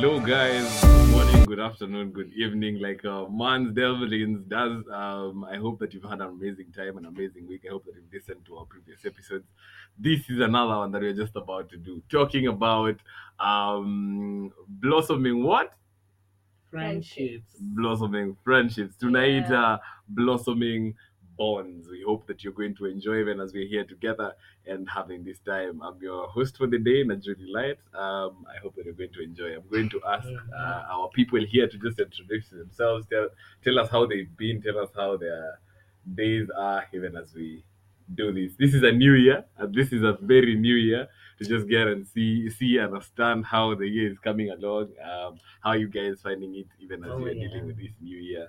Hello, guys. Good morning, good afternoon, good evening. Like uh, Mans Devlins does. Um, I hope that you've had an amazing time, an amazing week. I hope that you've listened to our previous episodes. This is another one that we're just about to do, talking about um, blossoming what? friendships. blossoming friendships. Tonight, Yeah. uh, blossoming bonds. We hope that you're going to enjoy even as we're here together and having this time. I'm your host for the day, Najuri Light. Um, I hope that you're going to enjoy. I'm going to ask uh, our people here to just introduce themselves, tell, tell us how they've been, tell us how their days are, even as we do this. This is a new year, and this is a very new year to just get and see, see, understand how the year is coming along. Um, how you guys finding it, even as Oh, you're yeah. dealing with this new year.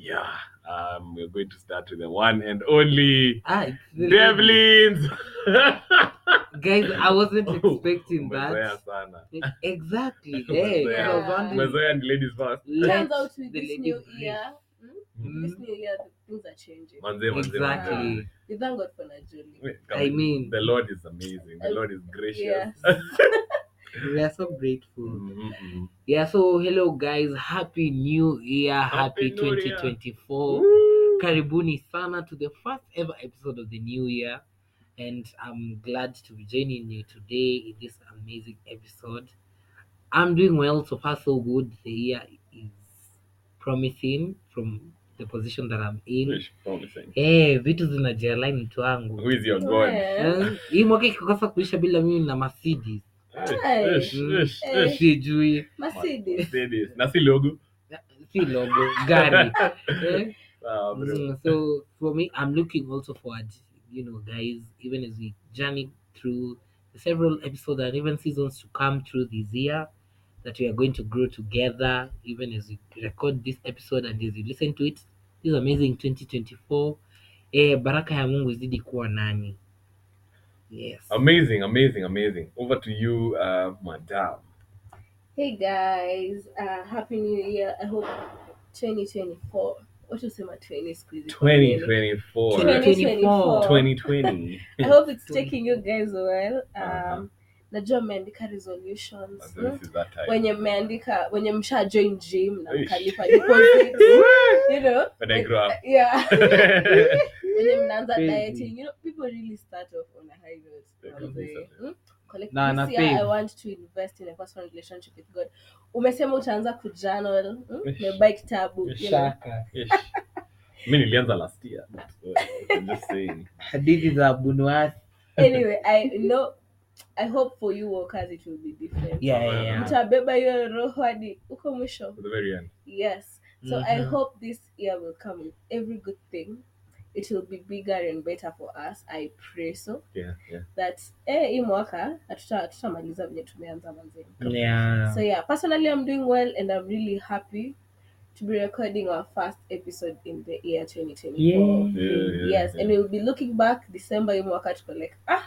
Yeah, um, we're going to start with the one and only Ah, Devlins. Guys, I wasn't expecting that. sana. Exactly. Hey, Umezoea. I was wondering. Umezoea ladies first. Let Turns out with the this lady new breathe. year, hmm, Mm. this new year, things are changing. Manze, manze, Exactly. manze. We thank God for Najuli. Wait, I mean- the Lord is amazing. The Lord is gracious. yes. We are so grateful. Mhm. Yeah, so hello guys, happy new year, happy, Happy New Year. 2024. Karibuni sana to the first ever episode of the new year. And I'm glad to be joining you today in this amazing episode. I'm doing well so far, so good. The year is promising from the position that I'm in. Eh, vitu zinajialign mtu wangu. Who is your God? Eh, hii mwaka ikikosa kuisha bila mimi na Mercedes. Sijui Mercedes. Mercedes. Na si logo. si logo gari. Eh? Ah, bro. Mm, so for me, I'm looking also forward, you know, guys, even as we journey through several episodes and even seasons to come through this year, that we are going to grow together, even as we record this episode and as you listen to it. This amazing 2024. Eh, baraka ya Mungu izidi kuwa nani. Yes. Amazing, amazing, amazing. Over to you, uh, madam. Hey guys, uh, happy new year. I hope 2024. What you say, my 20 squeeze? 2024. 2024. 2020. I hope it's taking you guys well. Uh-huh. Um, najua mmeandika resolutions wenye mmeandika wenye msha join gym na mkalipa deposit you know When I grow up. yeah wenye mnaanza dieting you know people really start off on a high note Yeah, manze. kabisa. Collect- Na- na year. I want to invest in a personal relationship with God umesema utaanza kujournal hmm? Kitabu. Shaka. Ish. nilianza last year. but, uh, just saying. Hadithi za Bunuasi. anyway I know I hope for you workers it will be different Yeah, yeah, yeah. mtabeba hiyo roho hadi huko mwisho For the very end. Yes. So I Mhm. hope this year will come with every good thing. It will be bigger and better for us. I pray so. Yeah, yeah. That eh, hii mwaka hatuta- hatutamaliza venye tumeanza manzeni. Yeah. So yeah, personally I'm doing well and I'm really happy to be recording our first episode in the year 2024. Yeah. Yeah, yeah, yes, yeah. and we'll be looking back December hii mwaka tuko like ah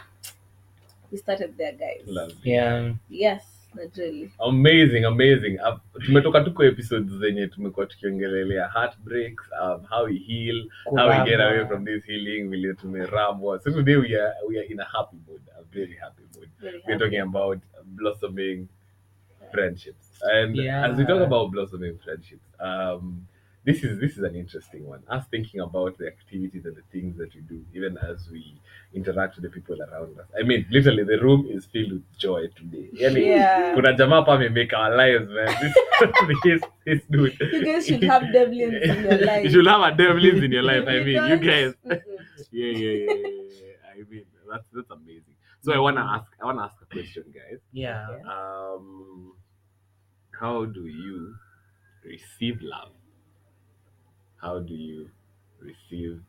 we started there guys. Lovely. Yeah. Yes, naturally. amazing amazing Uh, tumetoka tuko episodes zenye tumekuwa tukiongelelea heartbreaks um, how we heal how we get away from this healing vile tumerabwa so today we are, we are in a happy mood a very happy mood Very we're happy. talking about blossoming friendships and Yeah. as we talk about blossoming friendships um this is this is an interesting one us thinking about the activities and the things that we do even as we interact with the people around us i mean literally the room is filled with joy today yani Yeah. kuna jamaa hapa amemake our lives man this, this, this dude You guys should have devlins in your life. you should have a devlins in your life i mean you guys yeah, yeah, yeah, yeah, yeah. I mean, that's that's amazing. So I wanna ask, I wanna ask a question, guys. Yeah. Um, how do you receive love? How do you receive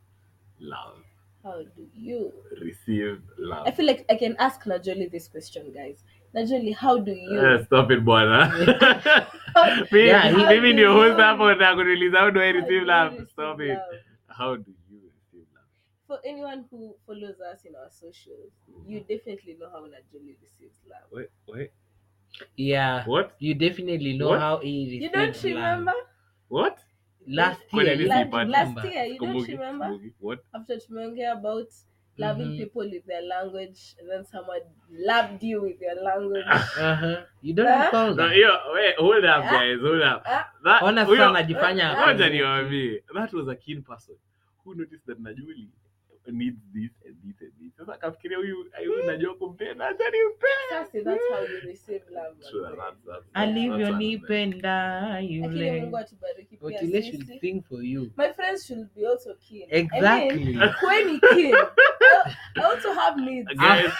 love? How do you? Receive love. I feel like I can ask Najoli this question, guys. Najoli, how do you? Eh, stop it, bwana. Mi- Yeah, he- mimi ndio How do host you- hapo na kuuliza how do I receive you love? receive Stop it. love? How do you receive love? For anyone who follows us in our socials, you definitely know how Najoli receives love. Wait, wait. Yeah. What? You definitely know What? how he receives love. You don't received love. remember? What? Last Kwani year, Last- last year, you don't Kumbuki, remember? kumbuki. What? After tumeongea about loving Mhm. people with their language, and then someone loved you with your language. Uh-huh. You don't Ah. recall No, that? hiyo wait, hold up Ah. guys, hold up. Ah. That Ona huyo- sasa anajifanya. Ngoja hakumbuki. niwaambie, that was a keen person who noticed that Najuli needs this and this and this. Sasa akafikiria huyu huyu najua kumpenda, acha nimpe. Sasa, that's how you receive love. True, manze. that's- that's- that's- alivyonipenda Lakini yule Mungu atubariki pia otile should sisi. sing for you My friends should be also keen. I exactly mean, when keen, I I also have needs. Guys,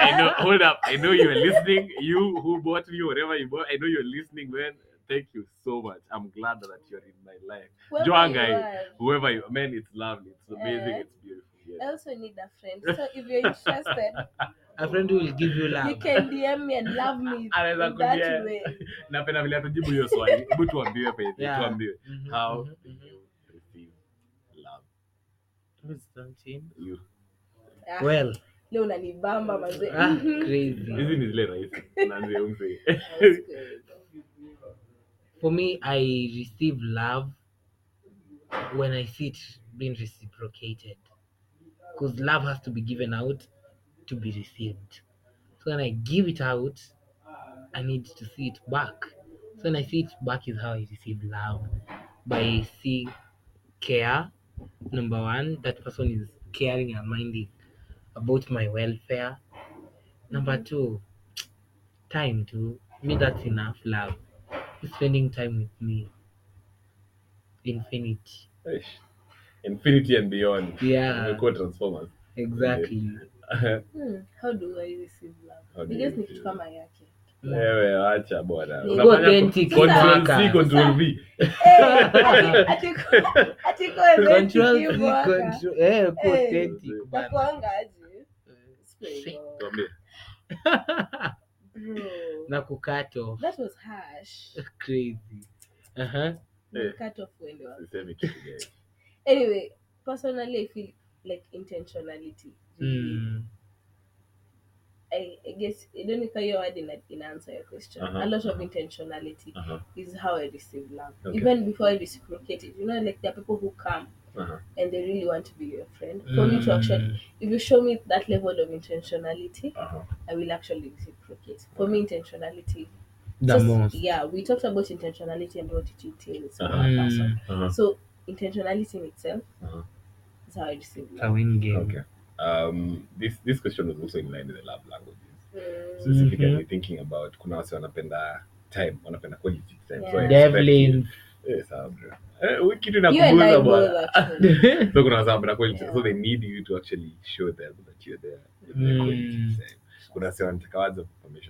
I know. Hold up. I know you're listening. You who bought me whatever you bought. I know you're listening, man. Thank you so much. I'm glad that you're in my life. Whoever Joanga, you are. Whoever you, man, it's lovely. It's amazing. Eh. It's beautiful. I also need a friend. So if you're interested, a friend who will give you love. you can DM me and love me in that kudia- way. Napenda vile atujibu hiyo swali. Hebu tuambiwe pale. Yeah. Tuambiwe. Mhm, How mhm, do mhm. you receive love? Who's dancing? You. Ah, well leo unanibamba mazee. ah, Mhm. crazy Hizi ni zile rahisi. Naanzia umse. That's good. for me i receive love when i see it being reciprocated because love has to be given out to be received. So when i give it out i need to see it back. So when i see it back is how i receive love. By seeing care number one that person is caring and minding about my welfare. Number two time to me that's enough love. Spending time with me infinity. Infinity and beyond. yeah Umekuwa Transformers. exactly Hmm, How do I receive love? How do I you guess ni receive kitu kama yake. Wewe acha bwana. Ni Unafanya authentic control mpaka. C, control V. Eh, ati- ati- ati kwa authentic control hivyo C, haka. control eh kuwa Eh. authentic bana Nakuanga aje? Sikuwa hivyo. Tuambie. Bro, na kukat off that was harsh. crazy uh-huh. Eh. Cut off when was. Sisemi kitu guys. Anyway, personally, I feel like intentionality. mm. I, I guess I don't know if your word in, in answer your question. Uh-huh, A lot of uh-huh. intentionality Uh-huh. is how I receive love. Okay. Even before I reciprocate it, you know, like there are people who come Uh-huh. and they really want to be your friend. For me to actually, Mm. if you show me that level of intentionality, Uh-huh. I will actually reciprocate. For me, intentionality. the just- most Yeah, we talked about intentionality and what it entails for a person. Uh-huh. So intentionality in itself Uh-huh. is how I receive a win game Okay. Um, this this question was also in line with the love languages. Mm, Specifically thinking about kuna wase wanapenda time, wanapenda quality time. So Yeah. So devlin Yes, Eh. Eh, kitu inakuguza bwana. So kuna wanapenda quality. Yeah. So they need you to actually show them that you're there. Mm. the quality time. Kuna wase wanataka.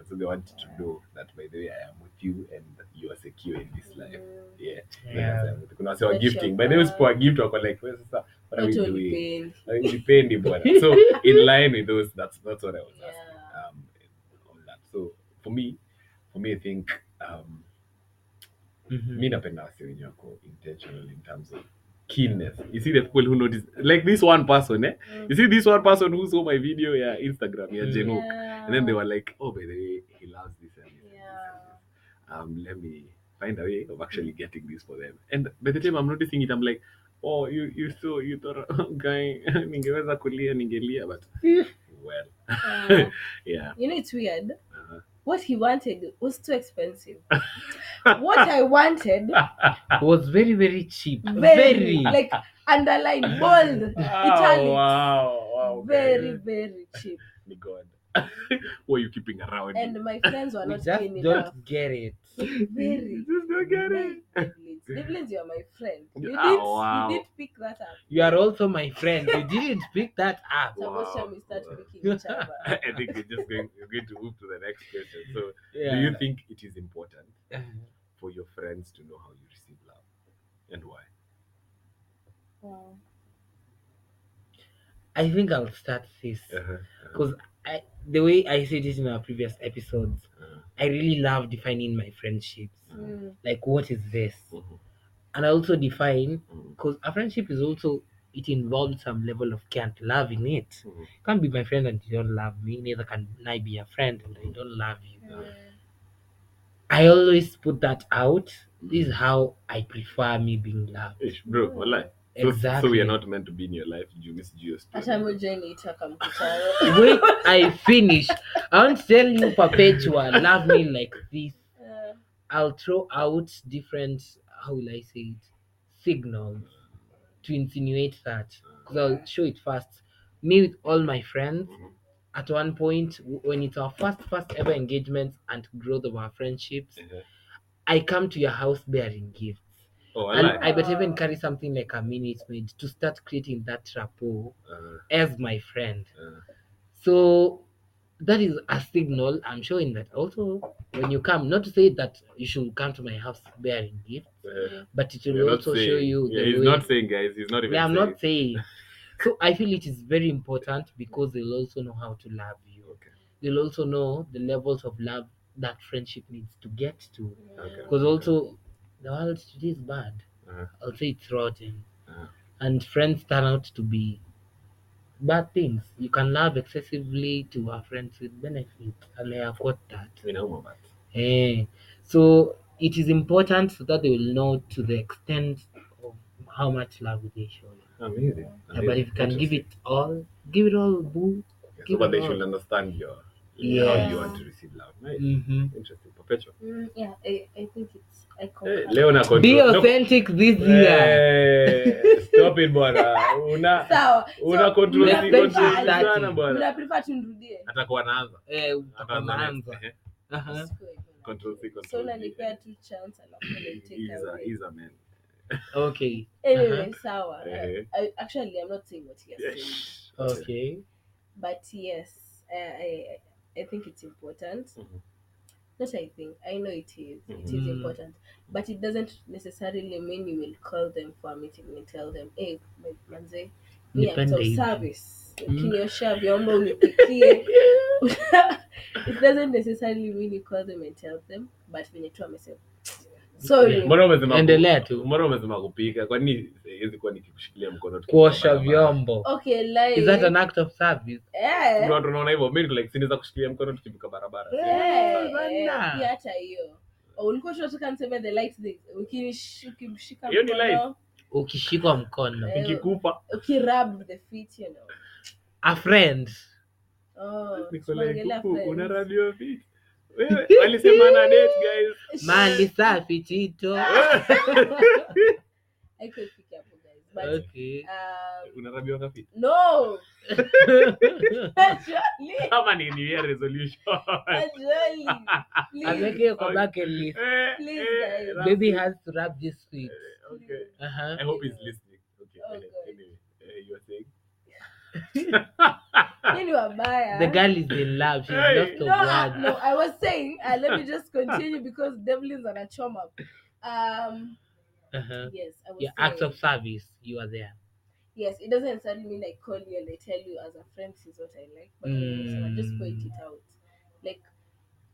So they want to know that by the way I am with you and you are secure in this life. Mm, Yeah. Yeah. Kuna wase wa gifting. By the way, vibe. usipowa gift wako like, wewe sasa what are we doing? pain. Nipendi bwana. So in line with those, that's that's what I was asking. Yeah. Um, on that. So for me, for me, I think um, Mhm. mi napenda wase wenye wako intentional in terms of keenness. You see the people who notice, like this one person, eh? You see this one person who saw my video, yeah, Instagram, yeah, Mm. Jeno, Yeah. and then they were like, oh, by the way, he loves this and this. Yeah. Um, let me find a way of actually getting this for them. And by the time I'm noticing it, I'm like, oh, you you so you thought, guy, ningeweza kulia, ningelia, but well, yeah. you know, it's weird. What he wanted was too expensive. what I wanted, was very very cheap very, very like underline bold, oh, italics, Oh, wow, wow, very, very cheap. Me God. what are you keeping around? And my friends were not just don't enough. get it Very. Just don't get it. Devlins. Devlins, you are my friend. You Oh, did, wow. you did pick that up. you are also my friend you didn't pick that up So Wow. shall we start picking each other? I think we're just going, we're going to move to the next question. So, yeah. do you think it is important for your friends to know how you receive love and why? Wow. i think i'll start this Uh-huh. because I, the way i said it in our previous episodes i really love defining my friendships Mm. like what is this Mhm. and i also define because a friendship is also it involves some level of care and love in it Mhm. you can't be my friend and you don't love me neither can i be a friend and i don't love you Mm. i always put that out this is how i prefer me being loved Ish, bro, walai. So, exactly so we are not meant to be in your life. You miss you hata moja inaitaka mkutano. Wait i finish i want to tell you perpetua love me like this. Uh, i'll throw out different how will i say it signals to insinuate that. Because i'll show it first. Me with all my friends Mhm. at one point when it's our first first ever engagement and growth of our friendships Uh-huh. i come to your house bearing gifts Oh, I and like. i even carry something like a minute maid to start creating that rapport Uh, as my friend uh, so that is a signal i'm showing that also when you come not to say that you should come to my house bearing gifts uh, but it will also saying- show you Yeah, the he's way not saying, guys. He's not even. yeah, i'm saying. not saying so i feel it is very important because they'll also know how to love you Okay. they'll also know the levels of love that friendship needs to get to Okay. because also world today is bad Uh-huh. i'll say it's rotten Uh-huh. and friends turn out to be bad things you can love excessively to our friends with benefit and i have got that We know about. Eh, so it is important so that they will know to the extent of how much love they show you. Amazing. Yeah, but if you can give it all, give it all, boo. so give but it they all. should understand your how you want to receive love. Nice. hmm Interesting. Perpetua. mm, yeah, I, I think it's I Hey, concur. Leo na control. Be authentic this year. Stop it bwana. Una Sawa. una control mna control sana bwana. mna prefer tunirudie Atakuwa anaanza. Eh. Aha. Control C, control unanipea tu chance alafu I take away. he's a man. Okay. anyway sawa. I, actually i'm not saying what you're saying Yes. Okay. but yes I, I i think it's important Mhm. Not i think. I know it is. It is Mhm. important. But it doesn't necessarily mean you will call them for a meeting and tell them hey my manze me act of service. Mm. ukiniosha vyombo unipikie it doesn't necessarily mean you call them and tell them but venye tu amesema sorry Mbona umesema Endelea tu. Mbona umesema kupika? Kwani siwezi kuwa nikikushikilia mkono tukipita Kuosha vyombo. okay like Is that an act of service? eh Kuna watu wanaona hivyo, mimi like sinaweza kushikilia mkono tukivuka barabara. Eh, bana. pia hata hiyo Oh, ulikuwa tunataka niseme the light thing. Ukinish- ukimshika Hiyo ni light. mkono Ukishikwa mkono. Eh, Nikikupa ukirub the feet you know A friend. oh niko like tunaongelea huku friends. una radio vipi? Wewe walisema na date guys. Mali safi Tito. Haikuifika hapo but Okay. um, Unarabiwa ngapi? no actually Kama ni new year resolution. actually Aweke please kwa bucket list. Eh, Please, eh, guys. Baby has to rub this feet. Okay. Uh-huh. I hope he's listening. Okay. Oh, anyway, God. eh, you are saying? Nini wabaya The girl is in love. She's lost no, I, no, I was saying, uh, let me just continue because Devlin's on a choma. Um, Uh-huh. yes, I was Your saying, acts of service. You are there. yes, it doesn't necessarily mean I call you and I tell you as a friend this is what I like, but Mm. I just point it out. Like,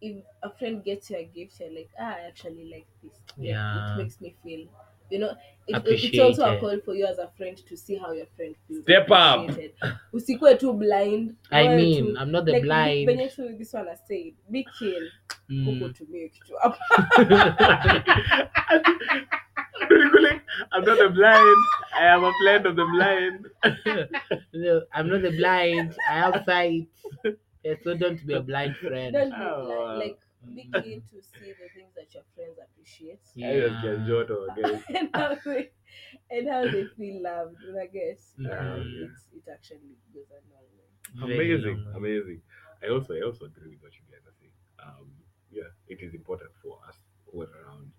if a friend gets you a gift, you're like, ah, I actually like this. Yeah. it makes me feel, you know, it, it's also a call for you as a friend to see how your friend feels. Step up. Usikue too blind. I mean, tu- I'm not the like, blind. venye tu this one has said, be keen. Huko Mm. tumie kitu hapa. I'm not a blind. I am a friend of the blind. No, I'm not the blind. I have sight. Yeah, so don't be a blind friend. Don't be Oh, blind. wow. Like, be keen to see the things that your friends appreciate. I just get joto, guys. and how they and how they feel loved. And I guess um, Mm. it's, it actually goes a long way. Amazing long. amazing i also i also agree with what you guys are saying um yeah it is important for us all around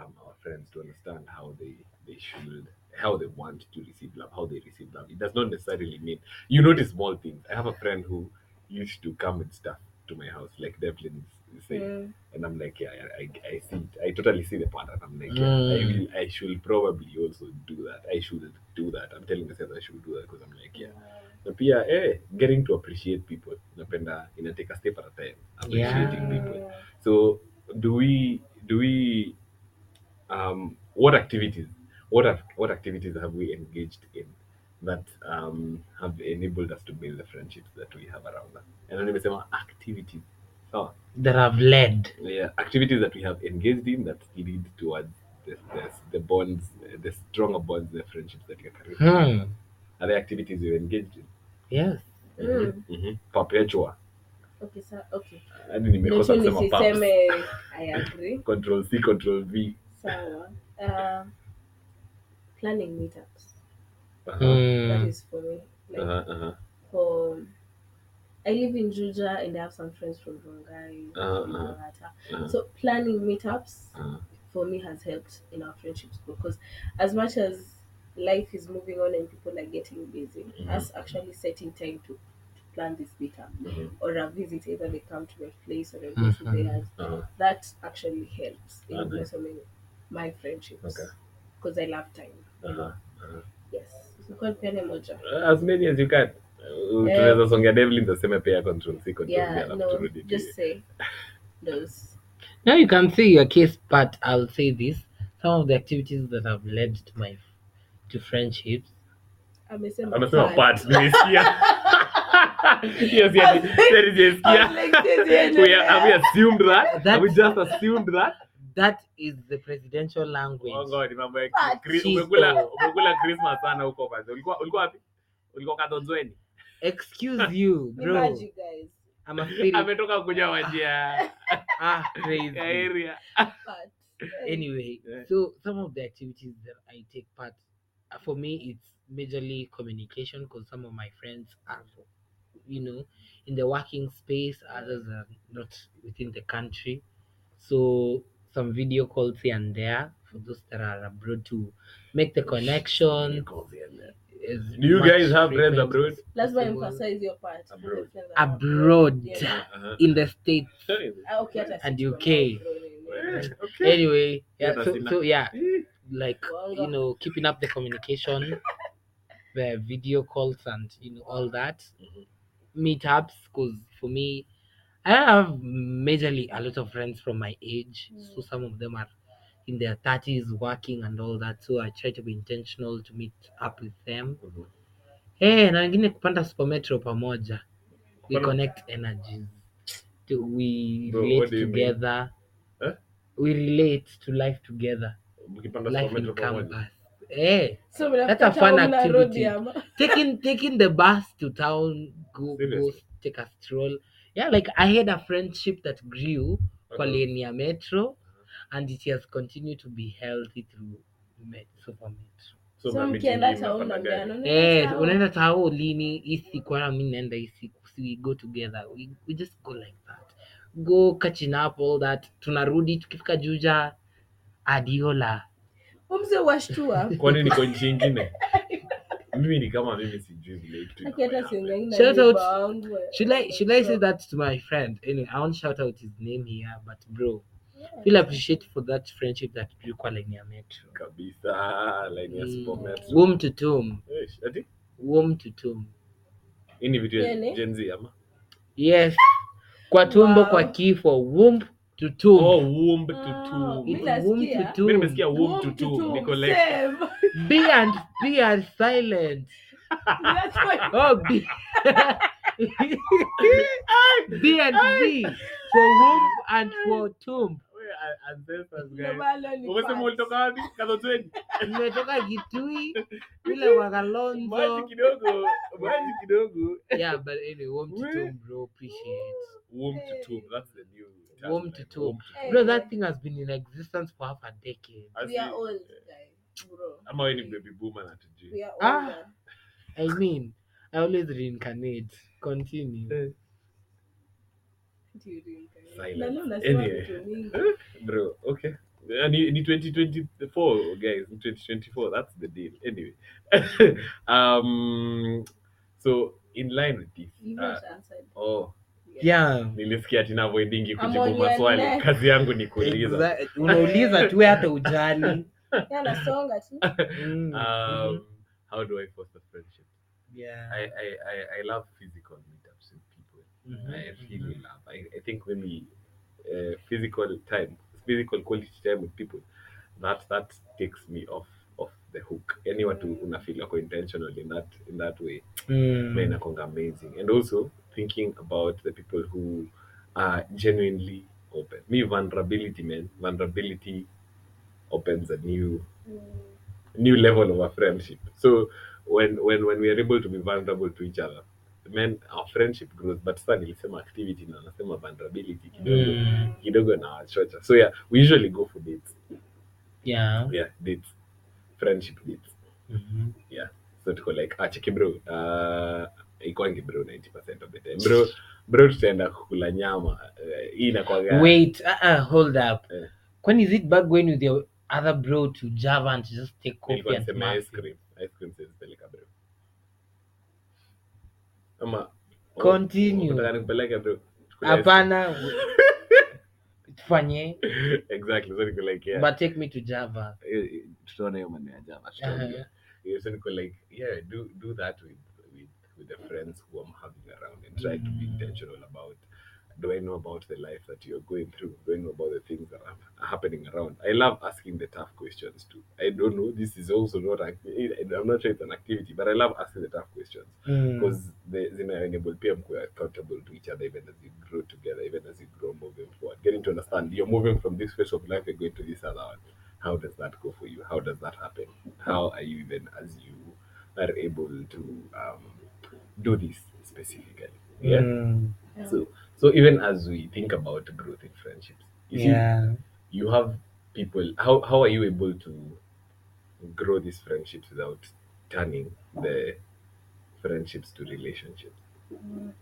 um, our friends to understand how they they should how they want to receive love how they receive love it does not necessarily mean you notice small things i have a friend who used to come and stuff to my house like devlin is saying Mm. and i'm like yeah i, I, I see it. i totally see the pattern. I'm like yeah, I, Mm. will, I should probably also do that. I should do that. I'm telling myself i should do that because i'm like yeah. Na pia eh, getting to appreciate people. Napenda ina take a step at a time appreciating Yeah. people. So do we do we um what activities what have, what activities have we engaged in that um have enabled us to build the friendships that we have around us? And then nimesema activities so That have led. yeah activities that we have engaged in that lead towards the, the, the bonds, the stronger bonds, the friendships that you're carrying. Hmm. Are there activities you're engaged in? Yes. Mm. Mhm. Perpetua. Okay, sir. okay. Hadi nimekosa Ndio tu kusema paps. nisiseme I agree. Control C, control V. Sawa. Uh, planning meetups. Uh-huh. That Hmm. for me. Like Uh-huh, uh-huh. for I live in Juja and I have some friends from Rongai, Uh, from uh, Langata. uh-huh. So planning meetups Uh-huh. for me has helped in our friendships because as much as life is moving on and people are getting busy, Mhm. us actually setting time to, to plan this meetup Mhm. or a visit, either they come to my place or I go to Mhm. theirs, Uh-huh. that actually helps in Okay. blossoming my friendships. Okay. Because I love time. know. Uh-huh. Yes. So called Pene Moja. as many as you can Uh, Eh. tunaweza songea devlin tuseme pia control c control v alafu no, turudi just say those. Now you can see your case, but I'll say this: some of the activities that have led to my to friendships. Amesema amesema part. nimesikia yes, yes, ati- siati yes. Is We are- have we assumed that That- have we just assumed that That is the presidential language. oh god mambo ya umekula umekula christmas sana huko basi. ulikuwa ulikuwa wapi ulikuwa kadozweni Excuse you, bro. maji, guys. I'm a spirit. ametoka kuja wajia ah, crazy. area Part. Anyway, so some of the activities that I take part, uh, for me, it's majorly communication because some of my friends are, you know, in the working space, others are not within the country. So some video calls here and there for those that are abroad to make the connection. As Do you guys have friends frequent abroad? as Lazima possible. emphasize your part. Abroad. The Abroad. Yeah. Uh-huh. in the states. Ah, okay, And UK. tuko okay. Anyway, yeah. Yeah, So, so yeah, like Wanga. you know, keeping up the communication, the video calls, and you know all that. Mhm. Meetups, because for me, I have majorly a lot of friends from my age. So some of them are in their thirties, working and all that. So I try to be intentional to meet up with them. Mhm. Hey, na wengine kupanda super metro pamoja. We Kupanda- connect energies. To, we Bro, relate what do you mean? together. Eh? We relate to life together. Mkipanda Life Supermetro in pamoja. campus. Hey, So That's a fun activity. taking taking the bus to town, go go take a stroll. Yeah, like I had a friendship that grew kwa Uh-huh. lane ya metro, and it has continued to be healthy through met, super metro. So So mna meeting mkienda hii town mnapanda Eh, "Unaenda unaenda tao lini hii siku wala mi naenda hii siku we go together we, we just go like that. Go catching up all that tunarudi tukifika juja adiola. Town?" Umse washtua. kwani niko nchi ingine mimi ni kama mimi sijui vile hii kitu Aki hata inakuwa siongei na Shout out- neighbor wangu, we- should I should I say that to my friend? Anyway I won't shout out his name here but bro feel appreciate for that friendship that grew kwa line ya metro. Kabisa line ya Mm, Supermetro. womb to tomb. Eh, ati? Womb to tomb. Hii ni vitu ya Yani? Gen Z ama? Yes. Kwa tumbo Wow. kwa kifo womb to tomb. Oh womb to tomb. Mimi womb nasikia. to tomb. Mimi nimesikia womb Womb to to tomb tomb, niko like same. be and be and silent. That's why- Oh, B. B and B for womb and for tomb. Wewe, a- ancestors guys maana ni umesema part. ulitoka wapi kadozweni Nimetoka Kitui vile wa maji Kalonzo. kidogo maji kidogo Yeah, but anyway, womb to tomb, bro. Appreciate. womb to tomb that's the new term, to tomb. womb to. Bro, that thing has been in existence for half a decade. We are old, guys, bro. ama wewe ni baby boomer na tujui We are Ah. older. I mean, I always reincarnate. Continue. Anyway. bro okay. Ni, ni 2024 guys. Ni 2024 that's the deal. Anyway. Um so in line with this uh, oh Yeah. nilisikia tina voidingi kujibu maswali. kazi yangu ni kuuliza. Exact- Unauliza tu hata ujani. Yeah, nasonga tu. Mm, um, how do i foster friendship? Yeah. I, I, I, I love physical Mhm, I really love. I, I think when we uh, physical time, physical quality time with people, that that takes me off off the hook. Anyone to una feel like intentional in that in that way, Mm. amazing. And also thinking about the people who are genuinely open. Me vulnerability, man, vulnerability opens a new new level of a friendship. So when when when we are able to be vulnerable to each other, then our friendship grows. But sasa nilisema activity na nasema vulnerability kidogo Mm. kidogo na wachocha. So yeah, we usually go for dates. Yeah. Yeah, dates. Friendship dates. Mhm. Yeah. So tuko like ah cheki bro. Uh ikwangi bro 90% of the time. Bro bro tutaenda kukula nyama. Uh, hii inakuwaga Wait, uh, uh, hold up. Eh. When is it back when with your other bro to Java and just take coffee and ice cream. Ice cream siwezi peleka bro. Ama Continue. Unataka nikupeleke bro. Tukule Hapana. Tufanye. Exactly. So niko like yeah. But take me to Java. Eh, eh, tutaona hiyo maneno ya Java. tutaongea. Yeah, so niko like yeah, do do that with with with the friends who I'm having around and try to be intentional about do I know about the life that you're going through? Do I know about the things that are happening around? I love asking the tough questions too. I don't know. This is also not. Act- I'm not sure it's an activity, but I love asking the tough questions Mm. because they zina enable pia mkuwe accountable to each other even as you grow together, even as you grow moving forward. Getting to understand you're moving from this phase of life, you're going to this other one. How does that go for you? How does that happen? How are you even as you are able to um, do this specifically? Yeah. Mm. So so even as we think about growth in friendships, you see, Yeah. you have people. How how are you able to grow these friendships without turning the friendships to relationships?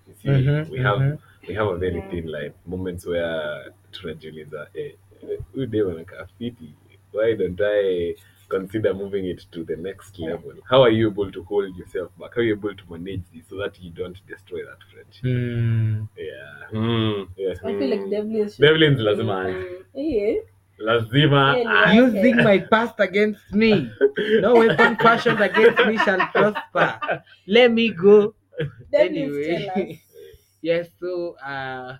You see, Mhm, we have mhm. we have a very thin line. Moments where tunajiuliza, eh, huyu dem anakaa fiti. Why don't I consider moving it to the next level? How are you able to hold yourself back? How are you able to manage this so that you don't destroy that friendship? Mm. Yeah. Mm. Yeah. I feel like. Devlin's Devlin's lazima aanze. Yeah. lazima Yeah. Using my past against me. No weapon fashioned against me shall prosper. Let me go. Devlin's Anyway. yes, so uh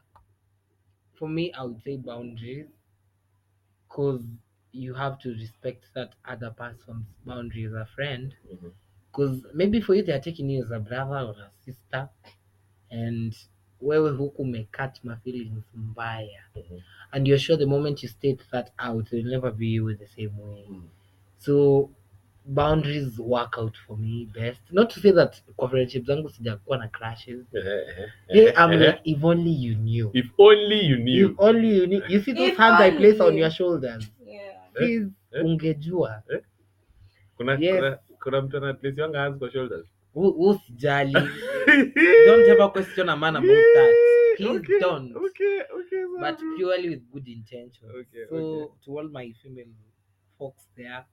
for me I would say boundaries. Cause you have to respect that other person's boundary as a friend. Because maybe for you they are taking you as a brother or a sister and wewe huku umecut my feelings mbaya. Mhm. and you're sure the moment you state that out it'll never be you in the same way. Mm. so boundaries work out for me best. Not to say that kwa friendship zangu sijakuwa na crashes Eh, eh, hey, I'm like if only you knew. If only you knew. if only you knew. You see those If hands I place on your shoulders Yeah. please eh. ungejua kuna, Yes. kuna, kuna mtu ana place your hands kwa shoulders. Who- usijali don't ever question a man about that please okay, don't Okay, okay, but purely with good intention. Okay, so okay. to all my female folks there,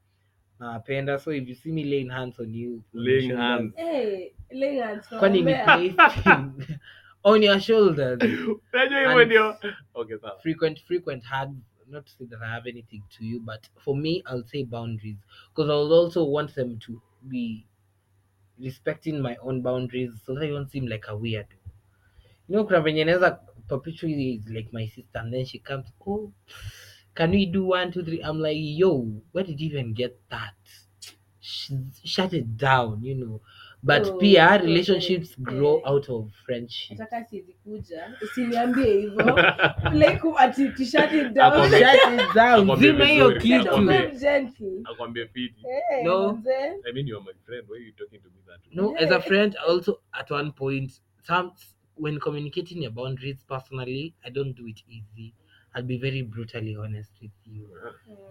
napenda. So if you see me laying hands on you, Laying shoulders, hands. Hey, Leonard, kwani ni placing on your shoulders, Unajua hivyo And- ndio. Okay, sawa. frequent frequent hugs. Not to say that I have anything to you, but for me, I'll say boundaries because I will also want them to be respecting my own boundaries, so that don't seem like a weird. You know, kuna perpetually is like my sister, and then she comes, oh, can we do one, two, three? I'm like, yo, where did you even get that? Sh- shut it down, you know. But Oh, pia okay. relationships grow Yeah. out of friendship. nataka siwezi kuja usiniambie hivyo like ati to shut it down Akwambie- Shut it down. Akwambie Zima hiyo vizuri, kitu. akwambie. Come gently Akwambie fiti. No. I mean, you are my friend. Why are you talking to me that way? No, as a friend, also at one point, some when communicating your boundaries personally, I don't do it easy. I'll be very brutally honest with you.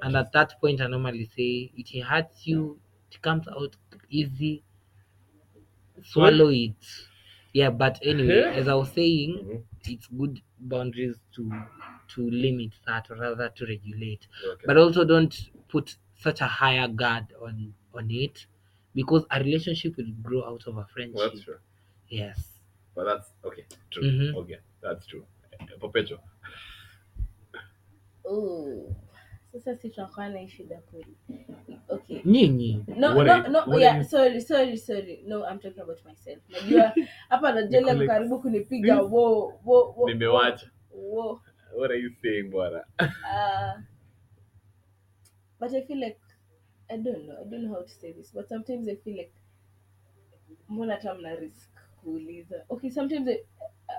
And at that point, I normally say, it hurts you, it comes out easy, swallow it. Yeah, but anyway, as I was saying, Mhm. it's good boundaries to to limit that or rather to regulate. Okay. But also don't put such a higher guard on on it because a relationship will grow out of a friendship. Well, that's true. Yes. But that's okay. True. Mhm. Okay, that's true. Perpetua. Oh. Sasa si tunakuwa na shida kweli okay Nyinyi. no What no are no what are yeah you- sorry sorry sorry no i'm talking about myself najua hapa like, karibu kunipiga wo wo wo Nimewacha. wo What are you saying, bwana? uh, but i feel like i don't know i don't know how to say this but sometimes i feel like mbona hata mna risk kuuliza okay sometimes I,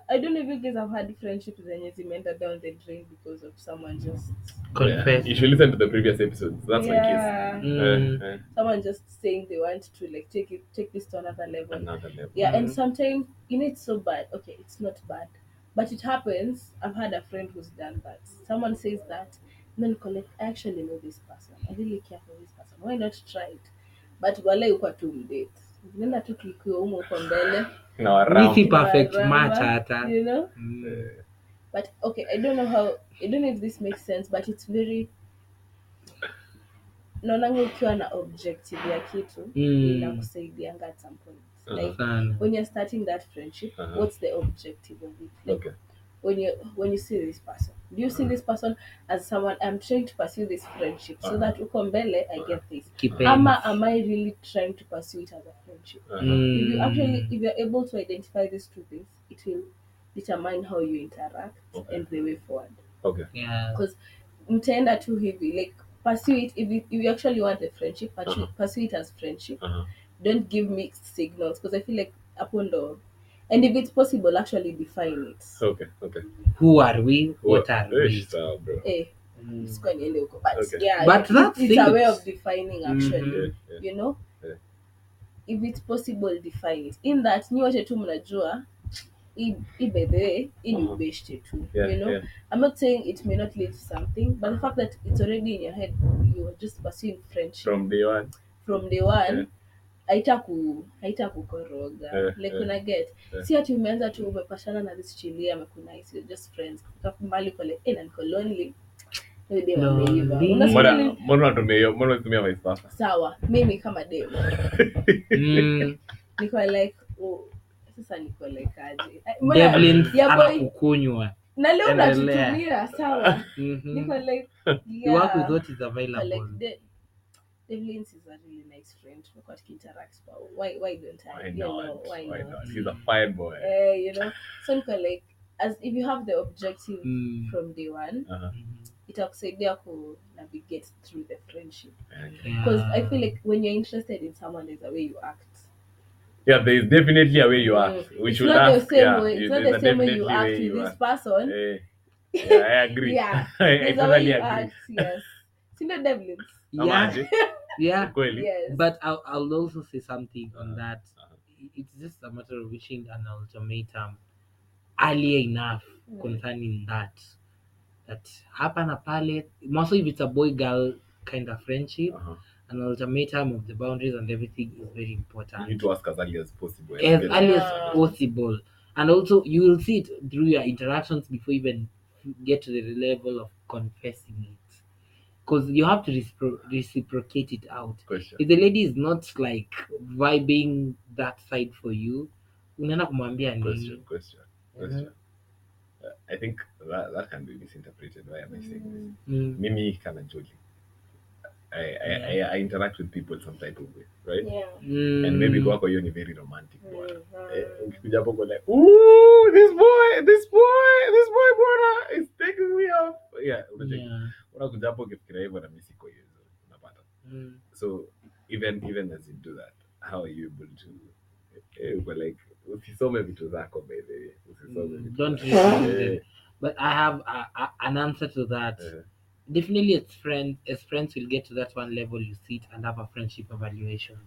I don't know if you guys have had friendships and zenye zimeenda down the drain because of someone just Confess. You should listen to the previous episodes. That's my case. Mm. Uh, uh, someone just saying they want to like take it take this to another level. another level. Yeah, and Mhm. sometimes you know it's so bad. Okay, it's not bad, but it happens. I've had a friend who's done that. Someone says that, and then collect. I actually know this person. I really care for this person. Why not try it? But wale uko tu mdate. Nenda tu kikiwa umo uko mbele. Now around. Misi perfect Ramba, match hata. You know. Mm. But okay, I don't know how. I don't know if this makes sense, but it's very. Naonanga ukiwa na objective ya kitu Mm. inakusaidianga at some point. Uh-huh. Like when you're starting that friendship, Uh-huh. what's the objective of it? Like Okay. When you when you see this person, do you see this person as someone I'm trying to pursue this friendship so Uh-huh. that uko mbele I get this. Kipenzi. Ama am I really trying to pursue it as a friendship? Uh-huh. If you Mm. actually if you're able to identify these two things, it will determine how you interact Okay. and the way forward. Okay. Yeah. Because mtaenda too heavy, like pursue it if you, if you actually want a friendship, pursue, Uh-huh. pursue it as friendship. Uh-huh. don't give mixed signals because I feel like hapo ndo and if it's possible actually define it. Okay. Okay. Who are we? What Well, are we? ish, sawa, bro. Eh, Mm. sikuwa niende huko. But Okay. yeah, But it- that's it's a way of defining actually. Yeah, yeah. You know? Yeah. If it's possible define it. In that nyi wote tu mnajua hii hii by the way hii ni Uh-huh. ubeshte tu. You know? yeah. I'm not saying it may not lead to something, but the fact that it's already in your head, you're just pursuing friendship From day one. from day one Yeah. Haitaku haitakukoroga Eh, like eh, una get eh. si ati umeanza tu umepashana na this chilia amekunice you're just friends Kufika mahali kole eh na niko lonely Huyu dem ameiva. Lonely. Unasema Mbona nini? mbona unatumia hiyo? Mbona unatumia vice versa? sawa mimi kama dem Mm. niko like oh, sasa niko like aje Eh, mbona- Devlin ya boy anakukunywa. na leo Endelea. unatutumia sawa Mhm. niko like You work with yeah what is But like available. De- Devlin's is a really nice friend. Tumekuwa tukiinteract but why why don't I? Why You not? know, why, Why not? not? He's a fine boy. Eh, you know, so niko like as if you have the objective Mm. from day one, Uh-huh. itakusaidia ku navigate through the friendship. Okay. Because I feel like when you're interested in someone, there's a way you act. Yeah, there is definitely a way you act. Mm. We it's should not ask. the same yeah, way. you- It's not the same way you act way with you this act. person. Eh, yeah, I agree. Yeah. I, I There's a way totally you agree. act. Yes. Sindo Devlin's. Ama Yeah. aje? Yeah. Kweli? Yes. But I'll, I'll also say something on Uh-huh. that. Uh-huh. It's just a matter of reaching an ultimatum earlier enough Mm. concerning that. That hapa na pale, mostly if it's a boy girl kind of friendship, Uh-huh. an ultimatum of the boundaries and everything is very important You need to ask as early as possible. as Get- early as possible. And also, you will see it through your interactions before you even get to the level of confessing it. Because you have to respro- reciprocate it out. Question. If the lady is not like vibing that side for you, unaenda kumwambia Question. nini? Question. Question. Uh, I think that, that can be misinterpreted. Why am I saying this? Mm. Mimi kama Jolly. I, I, I, I interact with people some type of way, right? Yeah. Mm. And maybe kwako hiyo ni very romantic bwana. Mhm. Eh, ukikuja hapo uko like, ooh, this boy, this boy, this boy bwana is taking me off. Yeah, unacheki. Yeah. Unakuja hapo ukifikiria hivyo na mimi siko hiyo. Unapata. Mm. So even even as you do that, how are you able to eh, uko like usisome vitu zako by the way. Usisome Mm, vitu don't zako. read Eh. But I have a, a, an answer to that. eh, Definitely, as friends, as friends, will get to that one level. You sit and have a friendship evaluation.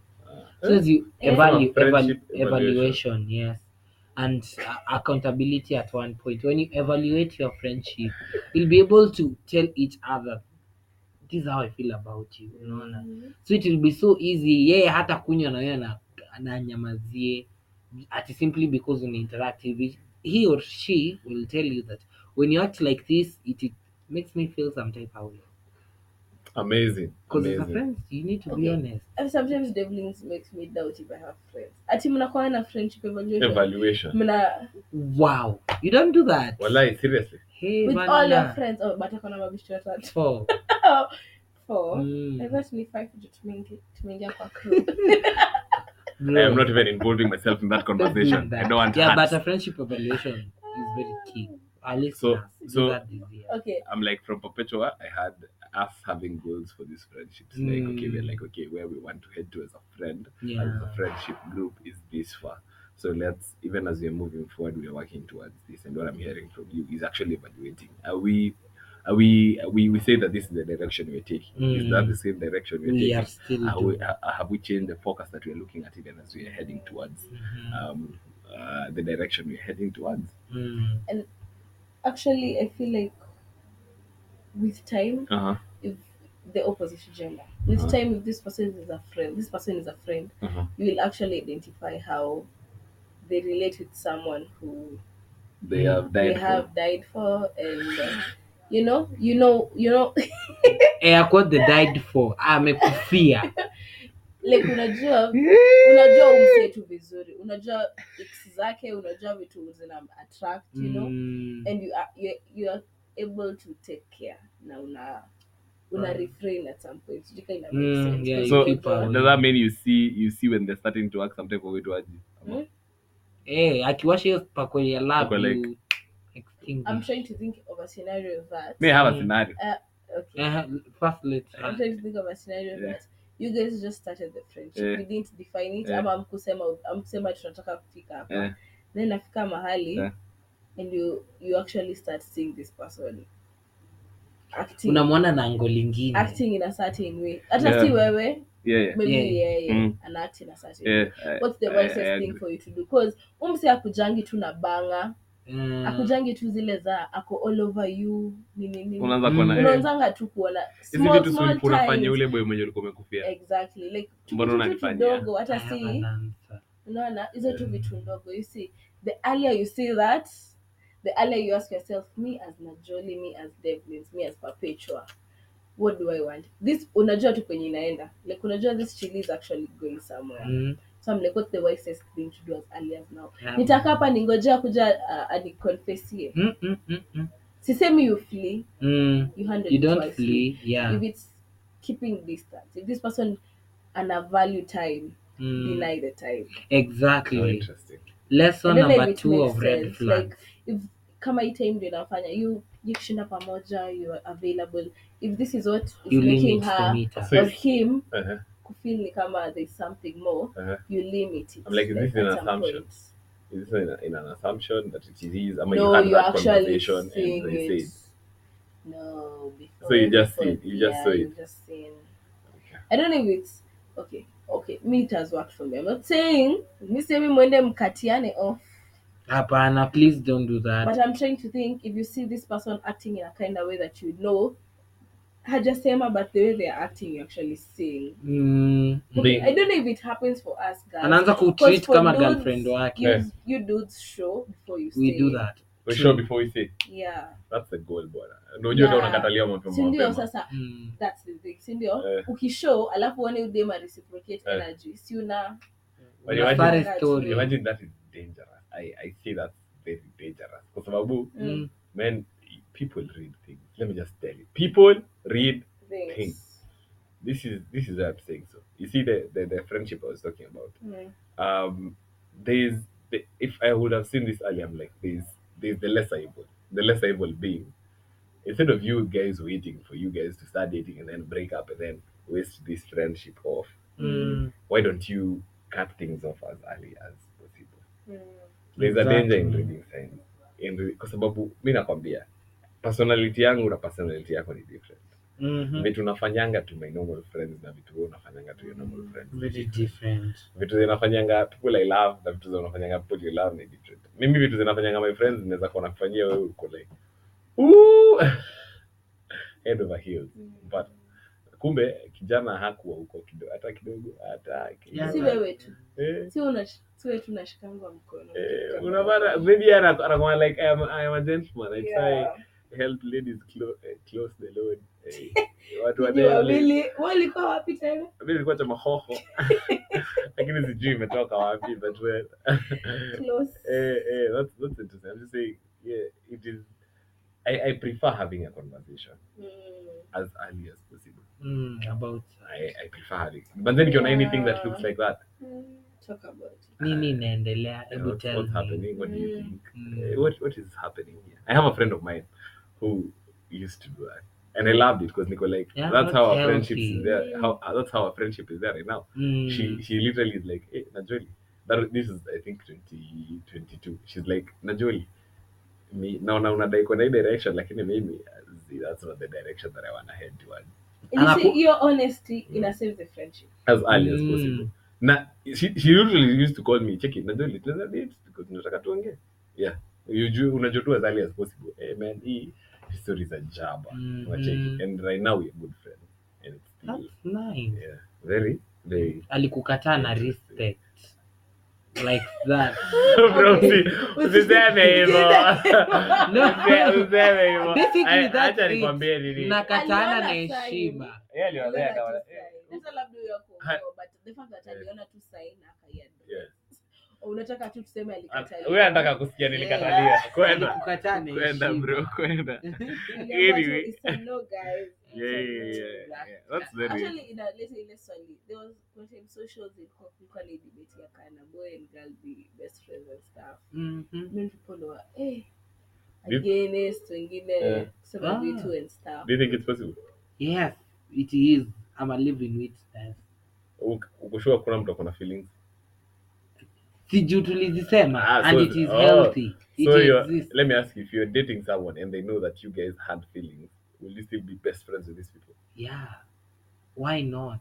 So as you Yeah. evaluate Friendship evaluation, yes, and uh, accountability at one point. When you evaluate your friendship, you'll be able to tell each other, "This is how I feel about you." Unaona? So it will be so easy. Yeye hata kunywa na wewe na ananyamazie ati simply because una interact hivi. He or she will tell you that when you act like this, it, it makes me feel some type of way. Amazing. Because as a Amazing. friend, you need to be Okay. honest. And sometimes Devlins makes me doubt if I have friends. Ati mnakuwa na friendship evaluation. Evaluation. Mna Wow, you don't do that. Wallahi, seriously. Hey, with all your nah. friends. Oh, but akona mabishti watatu. Four. Four. Mm. I thought ni five ndio tumeingia tumeingia kwa crew. I am not even involving myself in that Don't do conversation. that. I don't want to. Yeah, hearts. but a friendship evaluation is very key. Our listeners So- so- that this year. Okay. I'm like from Perpetua, I had us having goals for these friendships. Like, okay, we're Mm. like, okay, where we want to head to as a friend, Yeah. as a friendship group is this far. So let's even as we're moving forward, we're working towards this. And what I'm hearing from you is actually evaluating. Are we? Are we? We we say that this is the direction we're taking. Is that Mm. the same direction we're We taking? are still Are we, doing. uh, have we changed the focus that we're looking at even as we're heading towards Mhm. um, uh, the direction we're heading towards? Mm. Actually, I feel like with time, Uh huh. if the opposite gender, with Uh-huh. time, if this person is a friend, this person is a friend, Uh-huh. you will actually identify how they relate with someone who They have died. they for- have died for, and uh, you know, you know, you know, Eh, what they died for amekufia like unajua unajua umsetu vizuri unajua x zake unajua vitu zina attract you know Mm. and you are, you, you are able to take care na una una refrain at some point Sijui kama ina make Mm, sense. yeah, Because So keep unajua- does that mean you see you see when they're starting to act some type of way towards you? Hmm? Eh, akiwasha hiyo pako ya lab Pako like- you extinguish. I'm trying to think of a scenario that May have a Mm. scenario? okay Eh, first let's I'm trying to think of a scenario Yeah. that you guys just started the friendship Yeah. we didn't define it Yeah. ama amkusema amkusema tunataka kufika hapa yeah. then nafika mahali Yeah. and you you actually start seeing this person acting unamwona na ngo lingine acting in a certain way hata Yeah. si wewe yeah, yeah. maybe Yeah. yeye Mm. in a certain yeah I- what's the I- wisest I thing for you to do because umse akujangi tu na banga Mm. akujangi tu zile za ako all over you nini nini Unaanza kuona eh, unaanzanga tu kuona hizi vitu si unafanya times. ule boy mwenye ulikuwa umekufia. exactly like Mbona unanifanyia? kidogo hata si unaona hizo tu vitu ndogo you see the earlier you see that the earlier you ask yourself me as najoli me as devlins me as perpetua what do i want this unajua tu kwenye inaenda like unajua this chili is actually going somewhere Mm. So I'm like what's the wisest thing to do as early as now Yeah. nitaka hapa ningojea kuja uh, aniconfessie Mm, mm, mm, mm. sisemi you flee Mm. you handle you it don't wisely. flee yeah if it's keeping distance if this person ana value time mm. deny the time Oh, exactly interesting. lesson I don't know number if two of red sense. flag Like if kama hii time ndio inafanya you you kushinda pamoja you are available if this is what is you making her meter or him Uh-huh. Kufeel ni kama there's something more Uh-huh. you limit it I'm like, is this at an some assumption? point. Is this in, in an assumption that it is? I mean, no you had you're that actually conversation seeing and they it said, no before So you just before- see it, you just yeah, saw it. just seen okay. I don't know if it's okay okay me it has worked for me I'm not saying mi semi mwende mkatiane off hapana please don't do that but i'm trying to think if you see this person acting in a kind of way that you know hajasema but the way they're acting actually seeing mm. okay, i don't know if it happens for us guys anaanza ku treat kama dudes, girlfriend wake you, yes. you dudes show before you we say do that We show before we say yeah that's the goal, bwana. Unajua ndio unakatalia mapema ndio sasa mm. that's the thing sindio yeah. ukishow alafu uone dem reciprocate yeah. energy si una imagine- story. Imagine that is dangerous. I, I see that very dangerous. Kwa sababu, Mm. man, people read things. Let me just tell you. People read things Things. this is this is why I'm saying so. You see the, the, the friendship I was talking about. Mm. Um there's the, if I would have seen this earlier, I'm like there's there's the lesser evil. The lesser evil being instead of you guys waiting for you guys to start dating and then break up and then waste this friendship off, Mm. why don't you cut things off as early as possible? Mm. There's a danger in Exactly. reading signs. In re- kwa sababu mi nakwambia personality yangu na personality yako ni different. Mhm. Vitu nafanyanga to my normal friends na vitu wewe unafanyanga to your normal friends. very different Vitu zinafanyanga people I love na vitu zinafanyanga people you love ni different. Mimi vitu zinafanyanga my friends naweza kuwa nakufanyia wewe uko like ooh head over heels. But kumbe kijana hakuwa huko kidogo hata kidogo hata kidogo. si wewe tu Eh. si una si wewe tu unashikangwa mkono Eh, unapata maybe anakuwa like I am, I am a gentleman I try Yeah. Help ladies clo eh, close the load eh, watu wale walikuwa wapi tena mimi nilikuwa cha mahoho lakini sijui imetoka wapi but well close eh, eh, that's, that's interesting I'm just saying yeah it is I, I prefer having a conversation Mm. as early as possible mm. about I, I prefer having but then yeah. anything that looks like that Mm. talk about it nini inaendelea hebu tell what's me happening what do you Mm. think Mm. Uh, what what is happening here? I have a friend of mine who used to do that, and I loved it because Nico like Yeah, that's how healthy. our friendship is there. How that's how our friendship is there right now. Mm. She she literally is like, hey, Najoli, that this is i think 2022 she's like najoli mi naona unadai kwenda hii direction lakini mimi that's not the direction that i want to head towards. And you see, your honesty ina save the friendship. as early as Mm. possible na she, she usually used to call me check it najoli tunaweza date because tunataka tuongee yeah unajua tu as early as possible hey man hii story za jaba mm Unacheki. and right now we're good friends. And it's still That's nice. yeah. Very very alikukataa na respect. Like that. Bro, Okay. usiseme hivyo. Usiseme hivyo. Basically, Ay, acha nikwambie nini? Nakatana na heshima. Yeye Aliona kama- tu labda huyo hakuolewa, but the fact that aliona tu sign. Yeah. Unataka tu tuseme alikatalia. Wewe anataka kusikia nilikatalia kwenda. Alikukataa kwenda bro kwenda. Anyway. No, guys. Yeah, yeah, yeah, yeah. That's very- actually inaleta ile swali there was kuna time socials ilikuwa kulikuwa debate ya kana boy and girl be best friends and stuff. Mhm. many people eh against wengine kusema Ah. vitu and stuff. Do you think it's possible? Yes it is. I'm living witness. Uk- ukushua kuna mtu akona feelings si juu tulizisema Ah, and so- it is oh, healthy. It so exists. let me ask you if you're dating someone and they know that you guys had feelings will you still be best friends with these people? Yeah. Why not?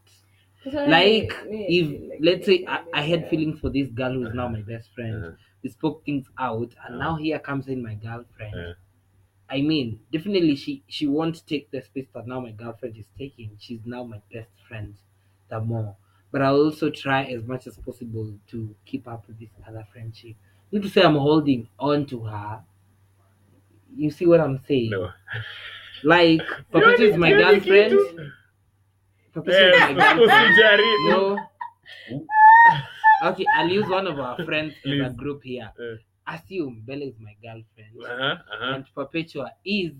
Like me- me, if like let's say yeah, I, I had yeah. feelings for this girl who is now my best friend. Uh-huh. we spoke things out and Uh-huh. now here comes in my girlfriend. I mean definitely she she won't take the space that now my girlfriend is taking. She's now my best friend. The more but i'll also try as much as possible to keep up with this other friendship not to say i'm holding on to her you see what i'm saying no like Papacho is my girlfriend. Papacho is my Eh, girlfriend usijaribu. no. Okay, I'll use one of our friends in the Please. group here. Uh. Assume Bella is my girlfriend Uh-huh, uh-huh. and Perpetua is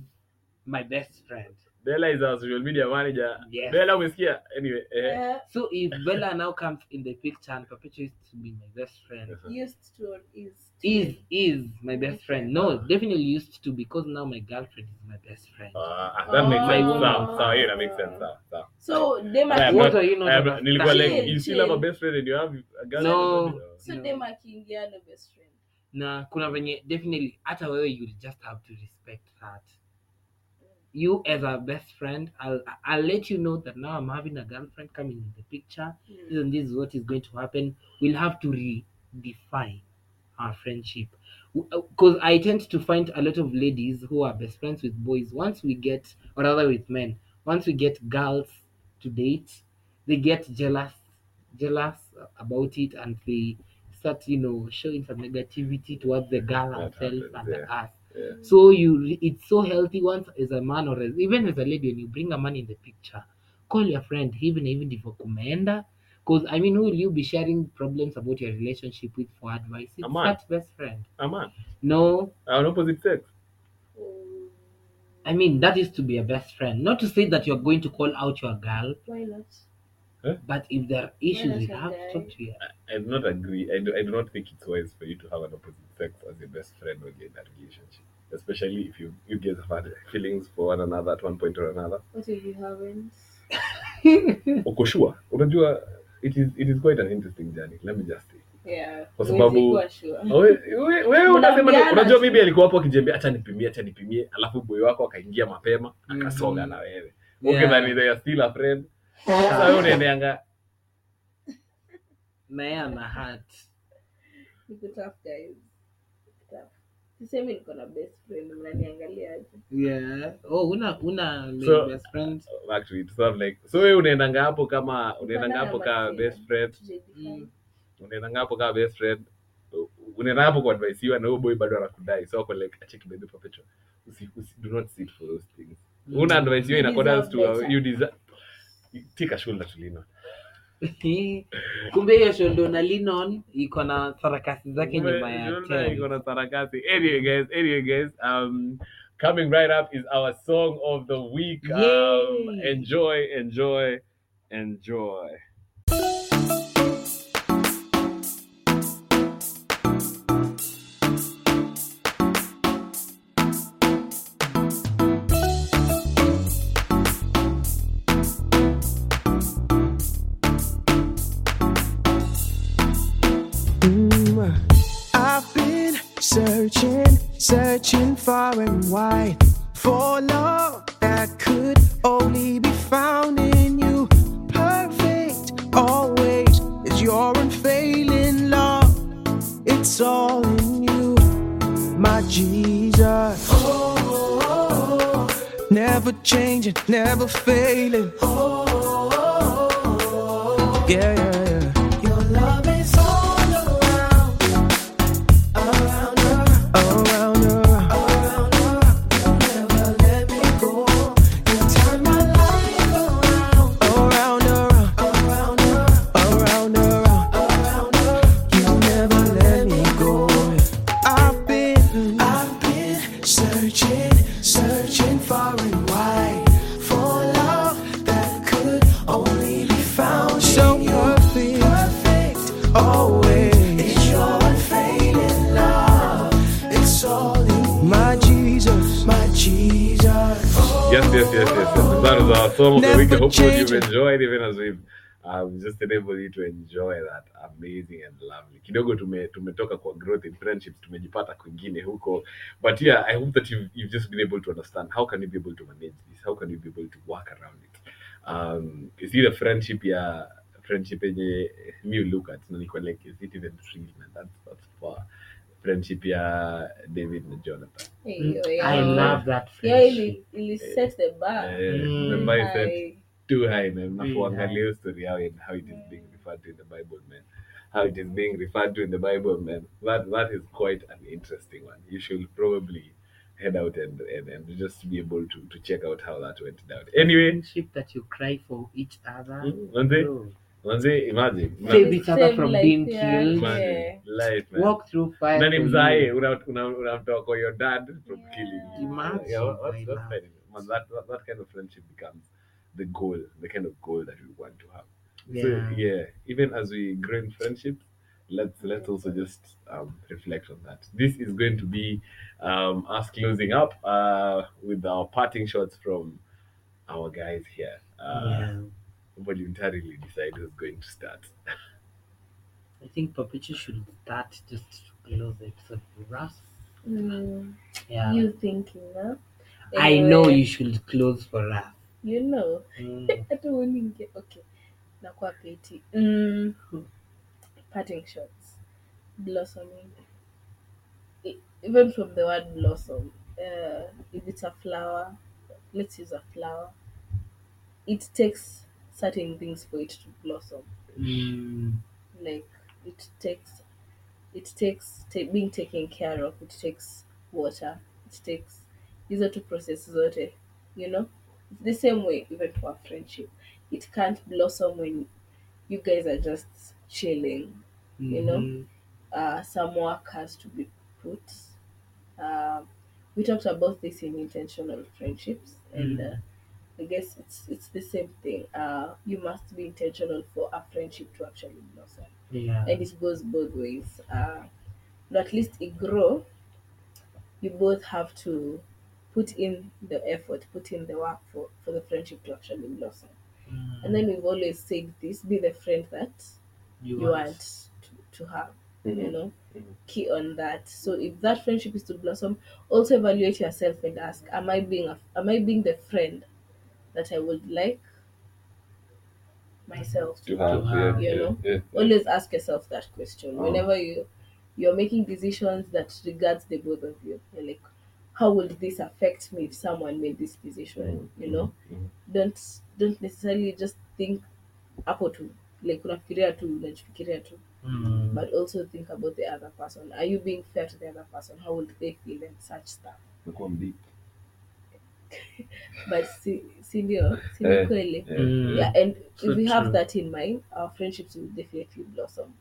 my best friend. Bella is our social media manager. Yes. Bella umesikia? Anyway, eh. Eh, So if Bella now comes in the picture and Perpetua is to be my best friend, used to or is to. is is my best friend. No, definitely used to because now my girlfriend is my best friend. Ah, that makes Oh. sense. Sawa, sawa, hiyo ina make sense. Sawa, sawa. so dem I am aki- What not- are you not I am- understanding? nilikuwa like, Chill, you still have a best friend and you have a girl. No. so No. dem akiingia no best friend na kuna venye definitely hata wewe you just have to respect that you as a best friend I'll, I'll let you know that now i'm having a girlfriend coming in the picture. Hmm. This and this is what is going to happen. We'll have to redefine our friendship. Because uh, i tend to find a lot of ladies who are best friends with boys once we get or rather with men once we get girls to date they get jealous jealous about it and they start you know showing some negativity towards the girl That herself happens, and the yeah. us Yeah. so you it's so healthy once as a man or as, even as a lady when you bring a man in the picture call your friend even even if kumeenda because i mean who will you be sharing problems about your relationship with for advice it's A man. that best friend A man. no An opposite sex. I mean that is to be a best friend not to say that you're going to call out your girl why not but if there are issues you have to talk to your I do not agree. I do, I do not think it's wise for you to have an opposite sex as your best friend when you're in a relationship. Especially if you, you guys have had feelings for one another at one point or another. what if you haven't Uko sure? Unajua, it is, it is quite an interesting journey. Let me just say. yeah Kwa sababu- Wewe unasema unajua tu. alikuwa hapo akijembea acha nipimie acha nipimie alafu boy wako akaingia mapema akasonga na wewe Yeah. ukidhani they are still a friend sasa wewe unaendeanga? Na yeye ana hat. Niko tough guys. Tough. niko na best friend mnaniangalia aje yeah. Oh una una So- best friend? back to it like so wewe unaendanga hapo kama unaendanga hapo kama best friend? Mm. unaendanga hapo kama best friend? Unaenda hapo kuadvaisiwa na huyo boy bado anakudai so ako like acheki baby perpetual usi, usi, do not sit for those things. Una advaisiwa in accordance to uh, you deserve take shule to kumbe hiyo show ndo na linon iko na sarakasi zake nyuma yake iko na sarakasi. Anyway guys anyway guys um coming right up is our song of the week. Um enjoy enjoy enjoy wide for love that could only be found in you. Perfect always is your unfailing love. It's all in you, my Jesus. Oh never changing, never failing. Yeah, yeah. Um, just you to enjoy that amazing and lovely. Kidogo tume, tumetoka kwa growth in friendships, tumejipata kwingine huko. But yeah, I hope that you've, you've just been able to understand how can you be able to manage this? How can you be able to work around it? Um, is it a friendship ya friendship yenye mi look at na niko like is it even real man that's, that's far friendship ya David na Jonathan. Hey, Mm, yo, yo. I love that friendship. Yeah, ili, ili set the bar. Eh, Mm. Too high man Really nakuangalia high. hiyo story yao and how it is being referred to in the bible man how it is being referred to in the bible man that that is quite an interesting one you should probably head out and and, and just be able to to check out how that went down anyway friendship that you cry for each other. Mm, Manze, Bro. manze imagine Save each other Save from life, being yeah, killed. imagine yeah. life man Walk through fire. nani for mzae you. una- una- unamtoa kwa your dad from Yeah. killing you Imagine, yeah, what, what's, my what's love. kind of, man, that, that that kind of friendship becomes the goal the kind of goal that we want to have Yeah. So Yeah. yeah, even as we grow in friendship, let's let's also just um, reflect on that. This is going to be um, us closing up uh, with our parting shots from our guys here. Uh, yeah. Voluntarily decide who's going to start. I think Papichu should start just to close the episode for us. Mm, Yeah. You thinking, huh? I know you should close for us. You know. Mm. hata uninge okay nakuwa peti mm. parting shots blossoming even from the word blossom uh, if it's a flower let's use a flower it takes certain things for it to blossom Mm. like it takes it takes ta- being taken care of it takes water it takes hizo two processes zote you know it's the same way even for a friendship it can't blossom when you guys are just chilling You know? Mhm. uh, some work has to be put um, we talked about this in intentional friendships and uh, i guess it's it's the same thing uh, you must be intentional for a friendship to actually blossom Yeah. and it goes both ways. Uh, but at least it grow. You both have to put in the effort, put in the work for, for the friendship to actually blossom. Mm. And then we've always said this: be the friend that you, you want to, to have. You know, Mhm. key on that. So if that friendship is to blossom, also evaluate yourself and ask: Am I being a, am I being the friend that I would like myself To have, have, yeah, you yeah, know, yeah, yeah. always ask yourself that question Oh. whenever you you're making decisions that regards the both of you you're like how would this affect me if someone made this decision you know Mhm. don't don't necessarily just think hapo tu like unafikiria tu unajifikiria tu Mm. but also think about the other person are you being fair to the other person how would they feel and such stuff Nakuwa mdeep. but si si ndio si Eh. kweli Yeah, Mm. yeah and So if we have true. that in mind our friendships will definitely blossom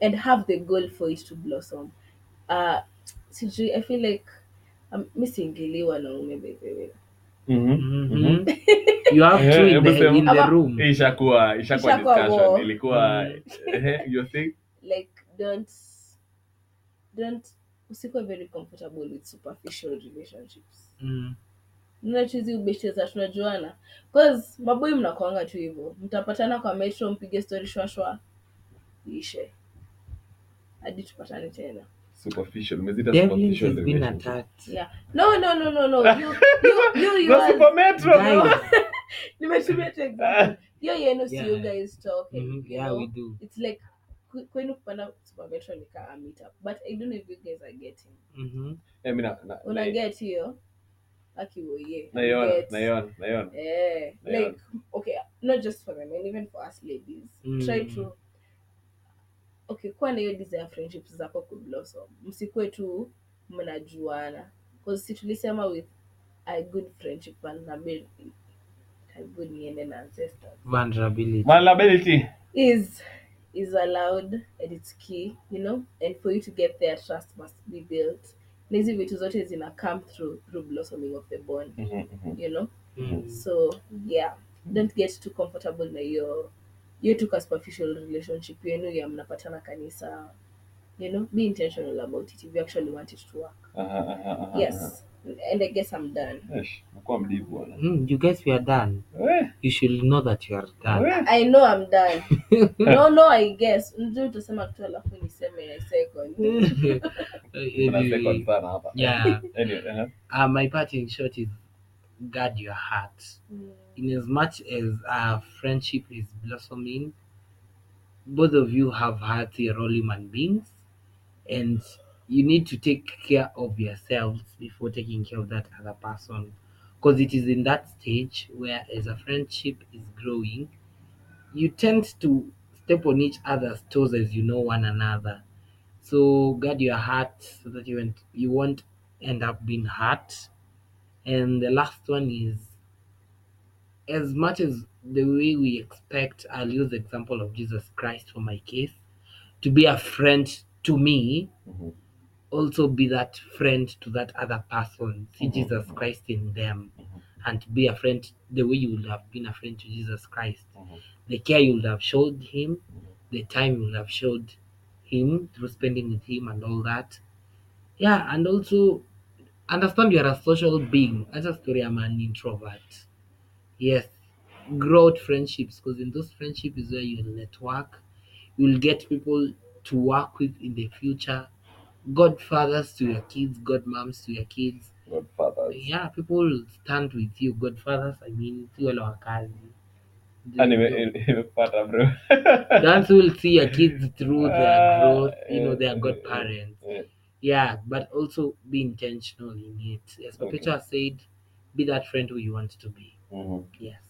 and have the goal for it to blossom uh sijui i feel like I'm misingiliwa naume by the way Mhm. Mhm. you have Eh, two in hebu the, sema. in the Ama- room. Hii ishakuwa ishakuwa Ishakuwa discussion war. ilikuwa Mm. eh, you think like don't don't usikuwa very comfortable with superficial relationships Mm. mnachizi ubeshte za tunajuana cause maboi mnakwanga tu hivyo mtapatana kwa metro mpige story shwashwa ishe hadi tupatane tena superficial umezita Devlins superficial has been attacked. Yeah. No, no, no, no, no. You, you, you, you The are- super metro Guys. nimetumia tu example. Hiyo yenu si Yeah. you guys talking. Mhm, you Yeah, know? we do. It's like kwe- kwenu kupanda supermetro ni kaa meet up. But I don't know if you guys are getting. Mhm. Eh, mi na- na- Una na- get hiyo? Akiwoye. naiona naiona naiona Eh, Yeah. like okay, not just for them, and even for us ladies. Mm. Try to okay, kuwa na hiyo desire friendships zako kublossom. Msikuwe tu mnajuana. Si tulisema with a good friendship vulnerability. Karibu niende na ancestors. Vulnerability. vulnerability Is is allowed and it's key, you know, and for you to get there trust must be built. Na hizi vitu zote zina come through through blossoming of the bond, Mhm, mhm. you know. Mm. so yeah don't get too comfortable na hiyo hiyo tu ka superficial relationship yenu ya mnapatana kanisa you know be intentional about it if you actually want it to work Aha, aha, aha, yes and i guess i'm done Eish, nakuwa mdivu bwana Mm, you guys, we are done. We, You should know that you are done. we. i know i'm done no no i guess ndio utasema tu alafu niseme ya second Kuna second sana hapa yeah. Anyway, aha. Uh, my part in short is guard your heart. Mm, In as much as our friendship is blossoming, both of you have all human beings, and you need to take care of yourselves before taking care of that other person. Because it is in that stage where, as a friendship is growing, you tend to step on each other's toes as you know one another. So guard your heart so that you won't, you won't end up being hurt. And the last one is as much as the way we expect, I'll use the example of Jesus Christ for my case, to be a friend to me, Mhm. also be that friend to that other person. See Mhm. Jesus Christ in them. Mhm. And be a friend the way you would have been a friend to Jesus Christ. Mhm. The care you would have showed him, the time you would have showed him through spending with him and all that. Yeah, and also understand you're a social being. As a story, I'm an introvert. Yes, growth friendships because in those friendships is where you'll network, you'll get people to work with in the future, godfathers to your kids, godmoms to your kids. Godfathers. Yeah, people will stand with you. Godfathers, I mean, si wale wa kazi. Ah, nime- nimepata bro That's will see your kids through their Ah, growth, you know, their yeah, godparents. yeah. Yeah, but also be intentional in it. As Okay. Perpetua said, be that friend who you want to be. Mhm. Yes.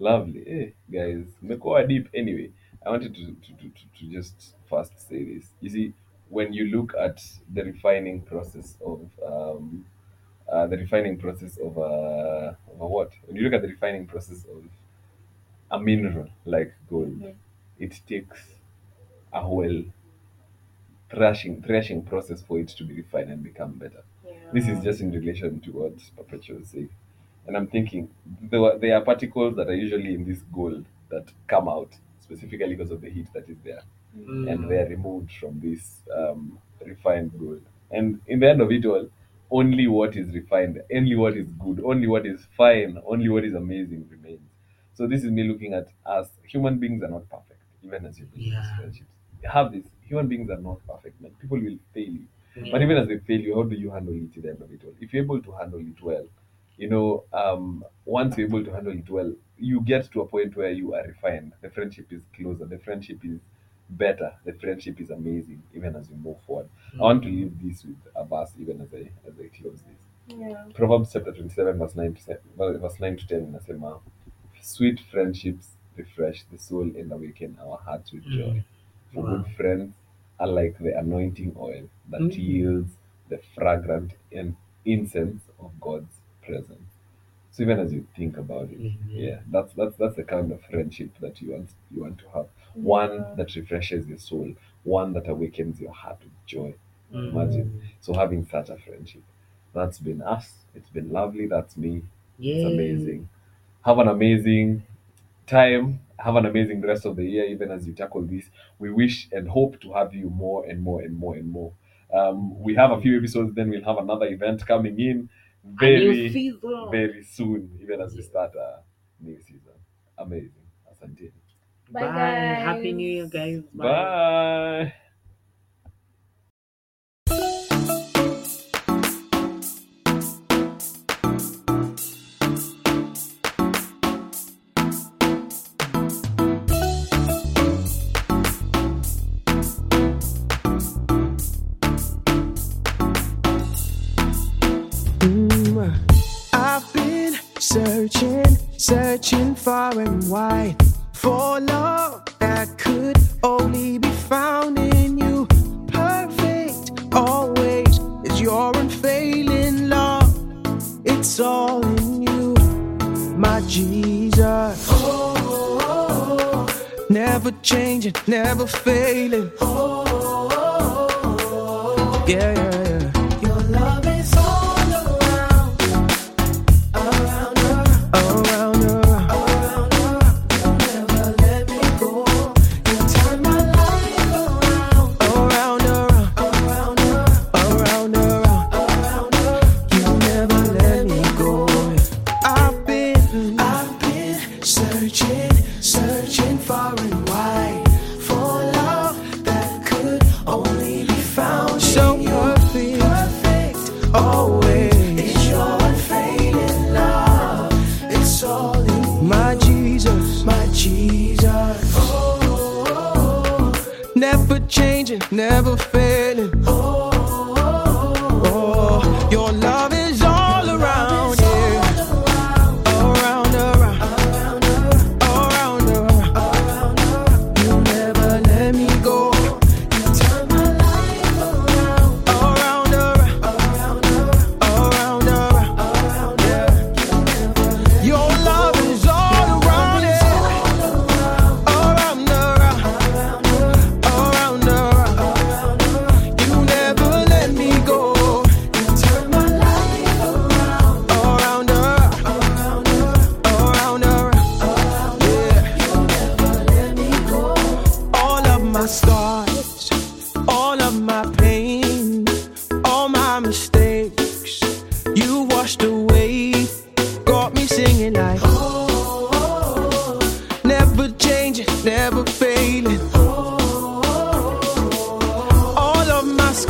lovely. Hey, guys mmekuwa deep. Anyway i wanted to, to, to, to, to just first say this. You see when you look at the refining process of um, uh, the refining process of, uh, of a what? When you look at the refining process of a mineral like gold it takes a whole thrashing thrashing process for it to be refined and become better. This is just in relation to what Perpetua is saying. And I'm thinking there, were- there are particles that are usually in this gold that come out specifically because of the heat that is there. And Mm. they are removed from this um, refined gold. And in the end of it all, only what is refined, only what is good, only what is fine, only what is amazing remains. So this is me looking at us. Human beings are not perfect, even as you build Yeah. friendships. Have this. Human beings are not perfect, man. People will fail you. Yeah. But even as they fail you, how do you handle it at the end of it all? If you're able to handle it well, you know, um, once you're able to handle it well, you get to a point where you are refined. The friendship is closer. The friendship is better. The friendship is amazing, even as we move forward. I want to leave this with a verse, even as I as I close this. yeah. Proverbs chapter 27, verse 9 to, se- well, verse 9 to 10 inasema, Sweet friendships refresh the soul and awaken our hearts with joy. Mm. For Wow. good friends are like the anointing oil that Mm. yields the fragrant and incense of God's presence. So even as you think about it, Mhm. yeah, that's that's that's the kind of friendship that you want you want to have. One that refreshes your soul, one that awakens your heart with joy. Mm. Imagine. So having such a friendship. That's been us. It's been lovely. That's me. It's amazing. Have an amazing time. Have an amazing rest of the year, even as you tackle this. We wish and hope to have you more and more and more and more. Um, we have a few episodes, then we'll have another event coming in A new very, very soon, even as we start a new season. Amazing. Asante. Bye, Bye. Happy. New Year, guys. Bye. far and wide for love that could only be found in you. Perfect always is your unfailing love. It's all in you, my Jesus. Oh. Never changing, never failing. yeah, yeah. yeah.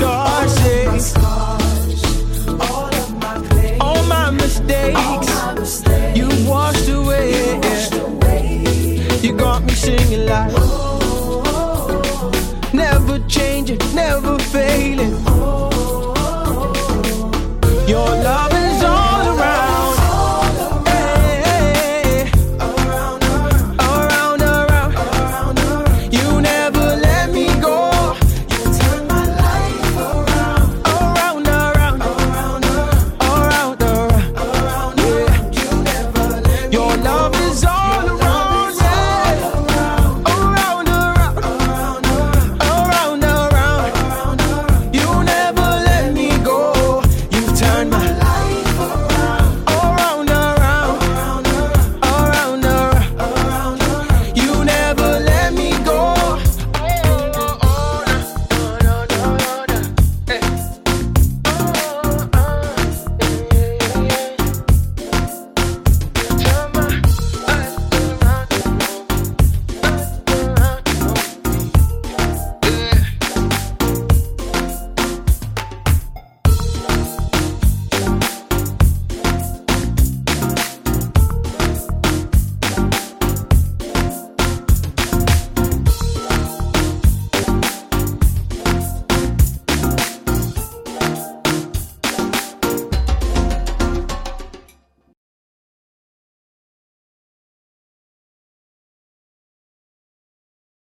all my scars, all of my mistakes, you washed away. You, got me singing like, oh. never changing, never failing.